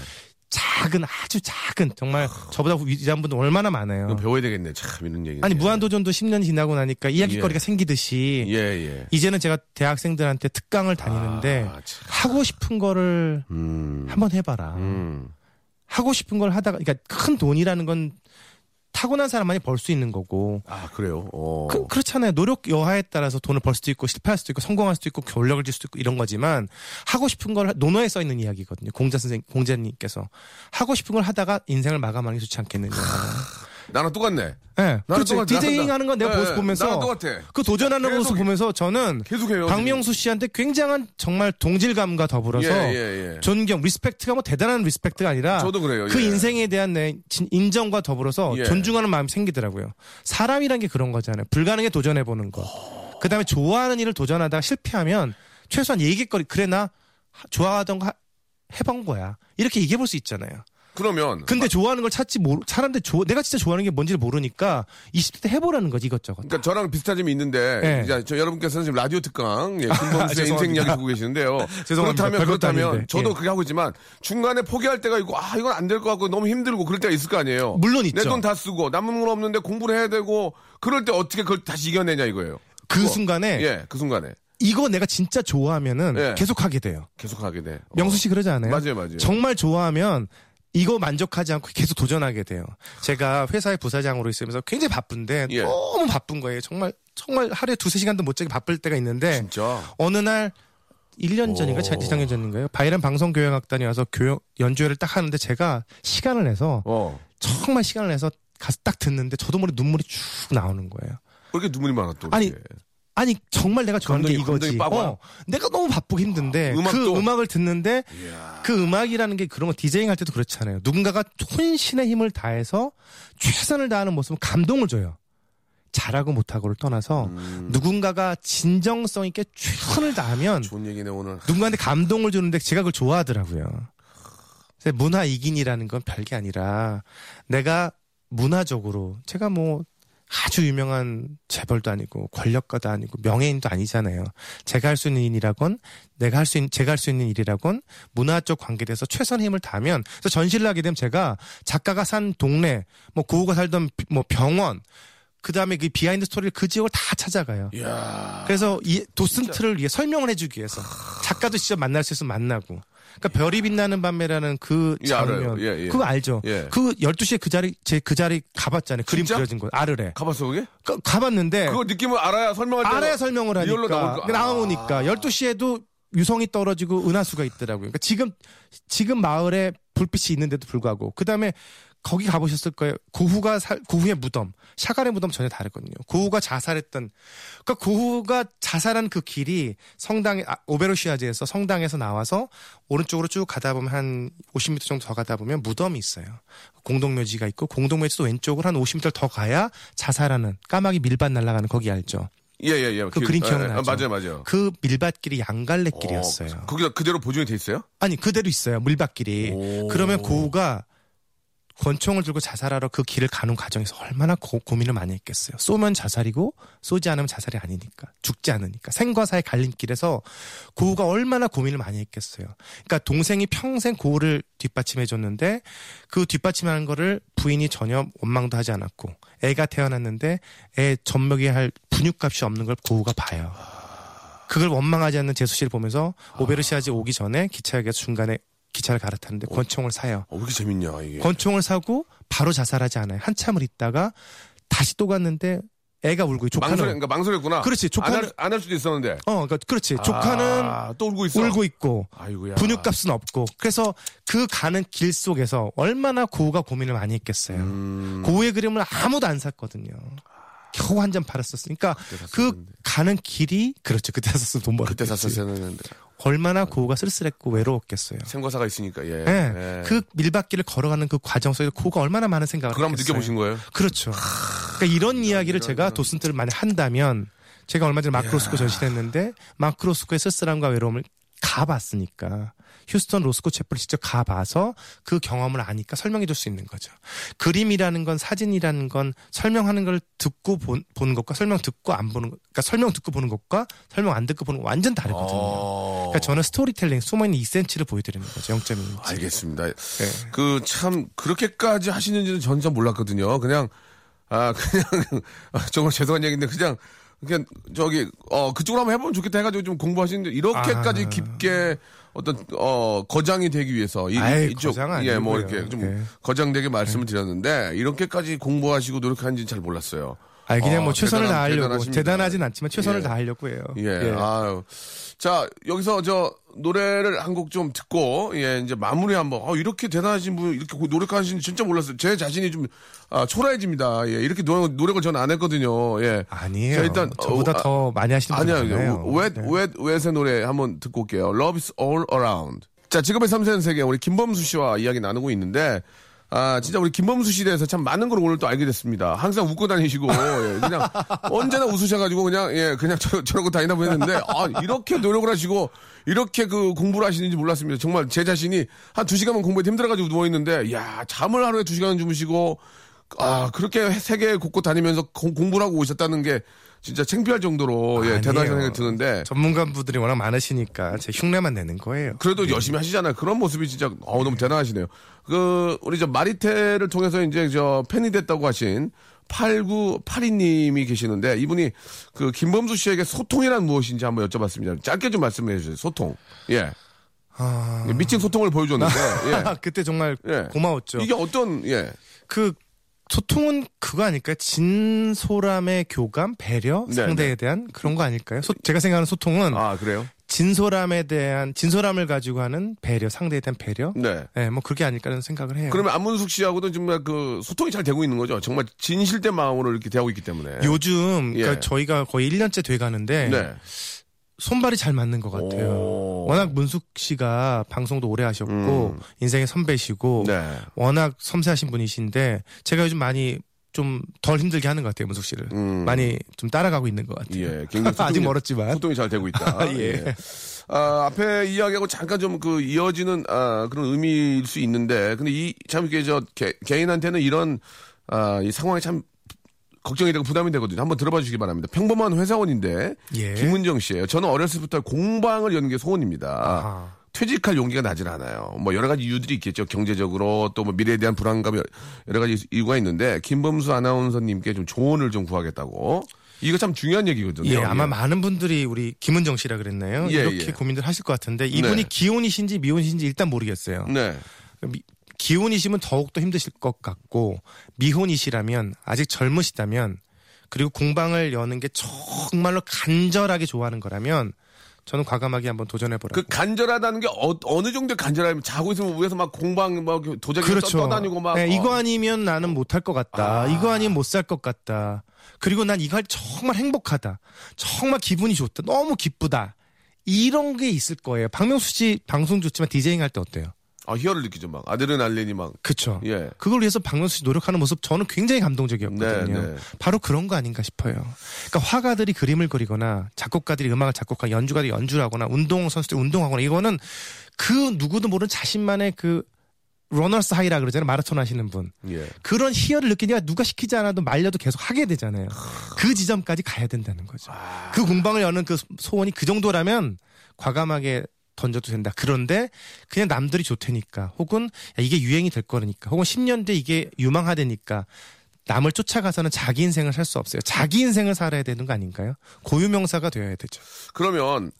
작은 아주 작은 정말 저보다 위대한 분들 얼마나 많아요. 배워야 되겠네. 참 이런 얘기. 아니 무한도전도 10년 지나고 나니까 이야기거리가 예. 생기듯이 예, 예. 이제는 제가 대학생들한테 특강을 다니는데 아, 참. 하고 싶은 거를 음. 한번 해봐라. 음. 하고 싶은 걸 하다가 그러니까 큰 돈이라는 건 타고난 사람만이 벌 수 있는 거고 아, 그래요. 어. 그, 그렇잖아요. 노력 여하에 따라서 돈을 벌 수도 있고 실패할 수도 있고 성공할 수도 있고 권력을 질 수도 있고 이런 거지만 하고 싶은 걸 논어에 써 있는 이야기거든요. 공자 선생 공자님께서 하고 싶은 걸 하다가 인생을 마감하는 게 좋지 않겠느냐. 나랑 똑같네. 예. 나랑 그렇죠. 디제잉 나- 하는 건 내가 예, 모습 보면서 나랑 똑같아. 그 도전하는 계속 모습 보면서 저는 계속해요. 박명수 씨한테 굉장한 정말 동질감과 더불어서 예, 예, 예. 존경, respect가 뭐 대단한 respect가 아니라 저도 그래요. 그 예. 인생에 대한 내 진- 인정과 더불어서 예. 존중하는 마음이 생기더라고요. 사람이란 게 그런 거잖아요. 불가능에 도전해 보는 거. 그 다음에 좋아하는 일을 도전하다가 실패하면 최소한 얘기거리 그래 나 하- 좋아하던 거 하- 해본 거야. 이렇게 얘기해 볼 수 있잖아요. 그러면 근데 좋아하는 걸 찾지 모르 사람들 조, 내가 진짜 좋아하는 게 뭔지를 모르니까 20대 때 해보라는 거지 이것저것. 그러니까 저랑 비슷한 점이 있는데 예. 이제 저 여러분께서는 지금 라디오 특강 예, 김범수의 인생. 이야기 듣고 계시는데요. 죄송합니다. 그렇다면 그렇다면 아닌데. 저도 예. 그렇게 하고 있지만 중간에 포기할 때가 있고 아 이건 안 될 것 같고 너무 힘들고 그럴 때가 있을 거 아니에요. 물론 있죠. 내 돈 다 쓰고 남는 건 없는데 공부를 해야 되고 그럴 때 어떻게 그걸 다시 이겨내냐 이거예요. 그 그거. 순간에 예, 그 순간에 이거 내가 진짜 좋아하면은 예. 계속 하게 돼요. 계속 하게 돼. 어. 명수 씨 그러지 않아요? 맞아요, 맞아요. 정말 좋아하면 이거 만족하지 않고 계속 도전하게 돼요. 제가 회사의 부사장으로 있으면서 굉장히 바쁜데 예. 너무 바쁜 거예요. 정말 정말 하루에 두세 시간도 못 자게 바쁠 때가 있는데 진짜. 어느 날 1년 전인가 오. 재작년 전인가요? 바이란 방송교향악단이 와서 교영 연주회를 딱 하는데 제가 시간을 내서 어. 정말 시간을 내서 가서 딱 듣는데 저도 모르게 눈물이 쭉 나오는 거예요. 왜 이렇게 눈물이 또. 아니. 아니 정말 내가 좋아하는 게 감동이- 이거지. 어, 내가 너무 바쁘고 힘든데 음악도- 그 음악을 듣는데 그 음악이라는 게 그런 거 디제잉 할 때도 그렇잖아요. 누군가가 혼신의 힘을 다해서 최선을 다하는 모습은 감동을 줘요. 잘하고 못하고를 떠나서 음. 누군가가 진정성 있게 최선을 다하면 좋은 얘기네 오늘. 누군가한테 감동을 주는데 제가 그걸 좋아하더라고요. 문화인이라는 건 별게 아니라 내가 문화적으로 제가 뭐 아주 유명한 재벌도 아니고 권력가도 아니고 명예인도 아니잖아요. 제가 할 수 있는 일이라건 내가 할 수 있는 제가 할 수 있는 일이라건 문화 쪽 관계돼서 최선의 힘을 다하면 그래서 전시를 하게 되면 제가 작가가 산 동네 뭐 고흐가 살던 비- 뭐 병원 그다음에 그 behind story를 그 지역을 다 찾아가요. 이야. 그래서 이 도슨트를 위해 설명을 해주기 위해서 작가도 진짜 만날 수 있으면 만나고. 그러니까 별이 빛나는 밤에라는 그 예. 장면, 예, 예. 그거 알죠? 예. 그 12시에 그 자리, 제 그 자리 가봤잖아요. 그림 진짜? 그려진 거, 아르레. 가봤어 그게? 가, 가봤는데, 그거 느낌을 알아야 설명할 때. 알아야 설명을 하니까. 나오니까. 아. 12시에도 유성이 떨어지고 은하수가 있더라고요. 그러니까 지금, 지금 마을에 불빛이 있는데도 불구하고. 그 다음에 거기 가보셨을 거예요. 고후가 살, 고후의 무덤. 샤갈의 무덤 전혀 다르거든요. 고후가 자살했던, 그러니까 고후가 자살한 그 길이 성당, 아, 오베로시아즈에서 성당에서 나와서 오른쪽으로 쭉 가다 보면 한 50m 정도 더 가다 보면 무덤이 있어요. 공동묘지가 있고 공동묘지도 왼쪽으로 한 50m 더 가야 자살하는 까마귀 밀밭 날아가는 거기 알죠. 예예예. 그 그림 예, 기억나죠? 아, 맞아요 맞아요. 그 밀밭길이 양갈래길이었어요. 어, 거기가 그대로 보존이 돼 있어요? 아니 그대로 있어요 밀밭길이. 오. 그러면 고우가 권총을 들고 자살하러 그 길을 가는 과정에서 얼마나 고, 고민을 많이 했겠어요. 쏘면 자살이고 쏘지 않으면 자살이 아니니까 죽지 않으니까 생과 사의 갈림길에서 고우가 얼마나 고민을 많이 했겠어요. 그러니까 동생이 평생 고우를 뒷받침해 줬는데 그 뒷받침하는 거를 부인이 전혀 원망도 하지 않았고 애가 태어났는데 애 젖먹여야 할 분유값이 없는 걸 고우가 봐요. 그걸 원망하지 않는 재수 씨를 보면서 오베르시아즈 오기 전에 기차역에서 중간에 기차를 갈아타는데 권총을 사요. 어, 왜 이렇게 재밌냐 이게. 권총을 사고 바로 자살하지 않아요. 한참을 있다가 다시 또 갔는데 애가 울고 조카는 망설이, 그러니까 망설였구나. 그렇지, 조카는- 안할 안할 수도 있었는데. 어, 그러니까 그렇지. 조카는 아, 또 울고 있어. 울고 있고 아이고야. 분유값은 없고 그래서 그 가는 길 속에서 얼마나 고우가 고민을 많이 했겠어요. 음, 고우의 그림을 아무도 안 샀거든요. 겨우 한잔 팔았었으니까 그 샀었는데. 가는 길이 그렇죠. 그때 샀으면 돈 벌었겠지. 그때 샀었어야 했는데 얼마나 고우가 쓸쓸했고 외로웠겠어요. 생과사가 있으니까 예. 예. 예. 그 밀밭길을 걸어가는 그 과정 속에서 고우가 얼마나 많은 생각을 했겠어요. 느껴보신 거예요? 그렇죠. 그러니까 이런 이야기를 제가 도슨트를 많이 한다면 제가 얼마 전에 마크로스코 전시했는데 마크로스코의 쓸쓸함과 외로움을 가봤으니까 휴스턴 로스코 채플을 직접 가봐서 그 경험을 아니까 설명해 줄 수 있는 거죠. 그림이라는 건 사진이라는 건 설명하는 걸 듣고 본- 보는 것과 설명 듣고 안 보는 것, 그러니까 설명 듣고 보는 것과 설명 안 듣고 보는 거 완전 다르거든요. 어. 그러니까 저는 스토리텔링 숨어있는 2cm를 보여드리는 거죠. 0.2인치. 알겠습니다. 네. 그참 그렇게까지 하시는지는 전잘 몰랐거든요. 그냥 아 그냥 아, 정말 죄송한 얘기인데 그냥 그냥 저기 어 그쪽으로 한번 해보면 좋겠다 해가지고 좀 공부하시는데 이렇게까지 아. 깊게 어떤 어 거장이 되기 위해서 이, 아이, 거장 예 뭐. 이렇게 좀 예. 거장되게 말씀을 드렸는데 이렇게까지 공부하시고 노력하는지는 잘 몰랐어요. 아, 그냥 어, 뭐 최선을 대단하- 다하려고. 대단하진 않지만 최선을 예. 다하려고 해요. 예. 아유. 자, 여기서 저 노래를 한 곡 좀 듣고 예, 이제 마무리 한번. 어, 이렇게 대단하신 분 이렇게 노력하시는지 진짜 몰랐어요. 제 자신이 좀 아, 초라해집니다. 예. 이렇게 노, 노력을 저는 안 했거든요. 예. 아니에요. 자, 일단, 저보다 어, 아, 더 많이 하시는 분이 아니야. 많아요. 웻, 네. 웻, 웻의 노래 한번 듣고 올게요. Love is all around. 자, 지금의 삼세는 세계 우리 김범수 씨와 이야기 나누고 있는데 아, 진짜 우리 김범수 씨에 대해서 참 많은 걸 오늘 또 알게 됐습니다. 항상 웃고 다니시고, 예, 그냥 언제나 웃으셔가지고 그냥, 예, 그냥 저, 저러고 다니다 보였는데, 아, 이렇게 노력을 하시고, 이렇게 그 공부를 하시는지 몰랐습니다. 정말 제 자신이 한 두 시간만 공부해 힘들어가지고 누워있는데, 야 잠을 하루에 두 시간 주무시고, 아, 그렇게 세계 곳곳 다니면서 공, 공부를 하고 오셨다는 게 진짜 창피할 정도로, 예. 대단한 생각이 드는데, 전문가분들이 워낙 많으시니까 제 흉내만 내는 거예요. 그래도 열심히 하시잖아요. 그런 모습이 진짜 어 너무 대단하시네요. 그 우리 저 마리테를 통해서 이제 저 팬이 됐다고 하신 8982님이 계시는데 이분이 그 김범수 씨에게 소통이란 무엇인지 한번 여쭤봤습니다. 짧게 좀 말씀해 주세요. 소통. 예. 아... 미친 소통을 보여줬는데 예. 그때 정말 예. 고마웠죠. 이게 어떤 예. 그 소통은 그거 아닐까요? 진솔함의 교감, 배려, 네, 상대에 대한 그런 거 아닐까요? 소- 제가 생각하는 소통은 아 그래요? 진솔함에 대한 진솔함을 가지고 하는 배려, 상대에 대한 배려. 네. 네, 뭐 그게 아닐까라는 생각을 해요. 그러면 안문숙 씨하고도 정말 그 소통이 잘 되고 있는 거죠. 정말 진실된 마음으로 이렇게 대하고 있기 때문에. 요즘 그러니까 예. 저희가 거의 1년째 돼 가는데 네. 손발이 잘 맞는 것 같아요. 오. 워낙 문숙 씨가 방송도 오래 하셨고 음. 인생의 선배시고 네. 워낙 섬세하신 분이신데 제가 요즘 많이 좀 덜 힘들게 하는 것 같아요 문숙 씨를 음. 많이 좀 따라가고 있는 것 같아요. 예, 굉장히 아직 소통이- 멀었지만 소통이 잘 되고 있다. 예. 예. 아, 앞에 이야기하고 잠깐 좀 그 이어지는 아, 그런 의미일 수 있는데, 근데 이 참 이게 저 개, 개인한테는 이런 아, 이 상황이 참 걱정이 되고 부담이 되거든요. 한번 들어봐 주시기 바랍니다. 평범한 회사원인데 예. 김은정 씨예요. 저는 어렸을 때부터 공방을 여는 게 소원입니다. 아하. 퇴직할 용기가 나질 않아요. 뭐 여러 가지 이유들이 있겠죠. 경제적으로 또 뭐 미래에 대한 불안감 여러 가지 이유가 있는데 김범수 아나운서님께 좀 조언을 좀 구하겠다고. 이거 참 중요한 얘기거든요. 예, 아마 많은 분들이 우리 김은정 씨라 그랬나요? 예, 이렇게 예. 고민들 하실 것 같은데 이분이 네. 기혼이신지 미혼이신지 일단 모르겠어요. 네. 미- 기혼이시면 더욱더 힘드실 것 같고 미혼이시라면 아직 젊으시다면 그리고 공방을 여는 게 정말로 간절하게 좋아하는 거라면 저는 과감하게 한번 도전해보라고. 그 간절하다는 게 어, 느 정도 간절하면 자고 있으면 위에서 막 공방 막 도자기 그렇죠. 떠, 다니고 막 네, 어. 이거 아니면 나는 못할 것 같다. 아. 이거 아니면 못 살 것 같다. 그리고 난 이거 할 정말 행복하다. 정말 기분이 좋다. 너무 기쁘다. 이런 게 있을 거예요. 박명수 씨 방송 좋지만 디제잉 할 때 어때요? 아, 희열을 느끼죠 막 아드레날린이 막 그쵸. 예. 그걸 위해서 박명수 씨 노력하는 모습 저는 굉장히 감동적이었거든요. 네, 네. 바로 그런 거 아닌가 싶어요. 그러니까 화가들이 그림을 그리거나 작곡가들이 음악을 작곡하거나 연주가들이 연주를 하거나 운동 선수들이 운동하거나 이거는 그 누구도 모르는 자신만의 그 러너스 하이라 그러잖아요. 마라톤 하시는 분. 예. 그런 희열을 느끼니까 누가 시키지 않아도 말려도 계속 하게 되잖아요. 그 지점까지 가야 된다는 거죠. 그 공방을 여는 그 소원이 그 정도라면 과감하게 던져도 된다. 그런데 그냥 남들이 좋다니까 혹은 야, 이게 유행이 될 거니까 혹은 10년 뒤 이게 유망하다니까 남을 쫓아가서는 자기 인생을 살 수 없어요. 자기 인생을 살아야 되는 거 아닌가요? 고유명사가 되어야 되죠. 그러면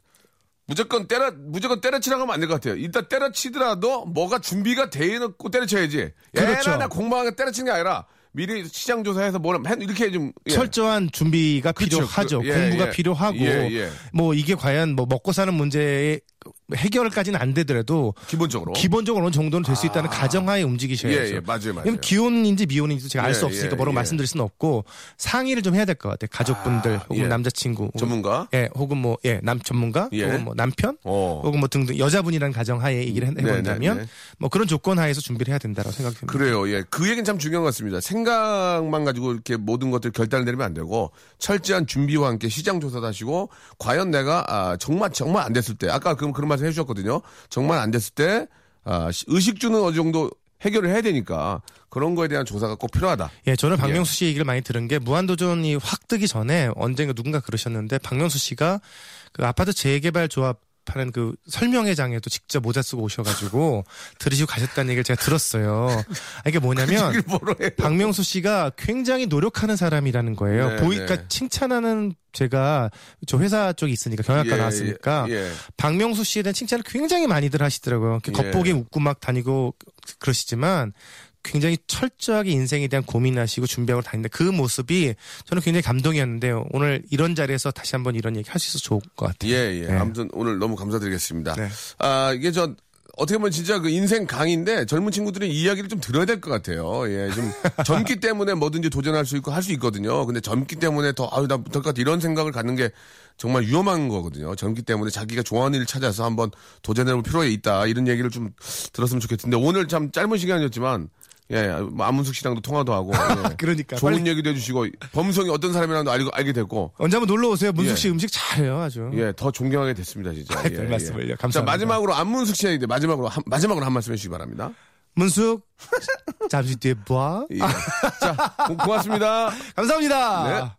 무조건 때려 무조건 때려치라고 하면 안 될 것 같아요. 일단 때려치더라도 뭐가 준비가 돼 있고 때려쳐야지. 그렇죠. 얘나 공방하게 때려치는 게 아니라 미리 시장 조사해서 뭐라 해 이렇게 좀 예. 철저한 준비가. 필요하죠. 그, 예, 공부가 예. 필요하고 예, 예. 뭐 이게 과연 뭐 먹고 사는 문제의 해결까지는 안 되더라도 기본적으로. 기본적으로 어느 정도는 될 수 있다는 가정하에 움직이셔야죠. 예, 예, 맞아요, 맞아요. 기혼인지 미혼인지 제가 알 예, 수 없으니까 예, 뭐라고 예. 말씀드릴 수는 없고 상의를 좀 해야 될 것 같아요. 가족분들 혹은 예. 남자친구 혹은 전문가? 예, 혹은 뭐, 예, 남 전문가, 예. 혹은 뭐 남편, 어. 혹은 뭐 등등 여자분이라는 가정하에 얘기를 해- 해본다면, 네, 네. 뭐 그런 조건 하에서 준비를 해야 된다고 생각됩니다. 그래요. 예. 그 얘기는 참 중요한 것 같습니다. 생각만 가지고 이렇게 모든 것들 결단을 내리면 안 되고 철저한 준비와 함께 시장 조사도 하시고 과연 내가 아, 정말 정말 안 됐을 때 아까 그런 그런 말씀 해주셨거든요. 정말 안 됐을 때 아, 시- 의식주는 어느 정도 해결을 해야 되니까 그런 거에 대한 조사가 꼭 필요하다. 예, 저는 박명수 씨 얘기를 많이 들은 게 무한도전이 확 뜨기 전에 언젠가 누군가 그러셨는데 박명수 씨가 그 아파트 재개발 조합 하는 그 설명회장에도 직접 모자 쓰고 오셔가지고 들으시고 가셨다는 얘기를 제가 들었어요. 아, 이게 뭐냐면 해요? 박명수 씨가 굉장히 노력하는 사람이라는 거예요. 네, 보이, 네. 칭찬하는 제가 저 회사 쪽에 있으니까 경영학과 예, 나왔으니까 예, 예. 박명수 씨에 대한 칭찬을 굉장히 많이들 하시더라고요. 예. 겉보기에 웃고 막 다니고 그러시지만 굉장히 철저하게 인생에 대한 고민하시고 준비하고 다닌다. 그 모습이 저는 굉장히 감동이었는데요. 오늘 이런 자리에서 다시 한번 이런 얘기 할 수 있어서 좋을 것 같아요. 예, 예. 네. 아무튼 오늘 너무 감사드리겠습니다. 네. 아, 이게 저, 어떻게 보면 진짜 그 인생 강의인데 젊은 친구들은 이 이야기를 좀 들어야 될 것 같아요. 예, 좀 젊기 때문에 뭐든지 도전할 수 있고 할 수 있거든요. 근데 젊기 때문에 더, 아유, 나 못할 것 같아. 이런 생각을 갖는 게 정말 위험한 거거든요. 젊기 때문에 자기가 좋아하는 일을 찾아서 한번 도전해볼 필요가 있다. 이런 얘기를 좀 들었으면 좋겠는데 오늘 참 짧은 시간이었지만 예, 뭐 안문숙 씨랑도 통화도 하고 예. 그러니까 좋은 빨리 얘기도 해주시고 범성이 어떤 사람이랑도 알고, 알게 됐고 언제 한번 놀러 오세요. 문숙 예. 씨 음식 잘해요, 아주. 예, 더 존경하게 됐습니다, 진짜. 아, 별 말씀을요. 자, 감사합니다. 마지막으로 안문숙 씨한테 마지막으로 한, 마지막으로 한 말씀 해주시기 바랍니다. 문숙 잠시 뒤에 봐. 예. 자, 고, 고맙습니다. 감사합니다.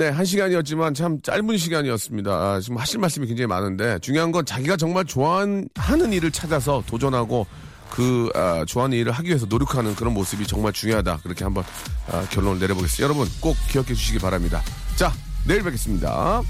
네, 한 시간이었지만 참 짧은 시간이었습니다. 아, 지금 하실 말씀이 굉장히 많은데 중요한 건 자기가 정말 좋아하는 하는 일을 찾아서 도전하고 그 아, 좋아하는 일을 하기 위해서 노력하는 그런 모습이 정말 중요하다. 그렇게 한번 아, 결론을 내려보겠습니다. 여러분 꼭 기억해 주시기 바랍니다. 자, 내일 뵙겠습니다.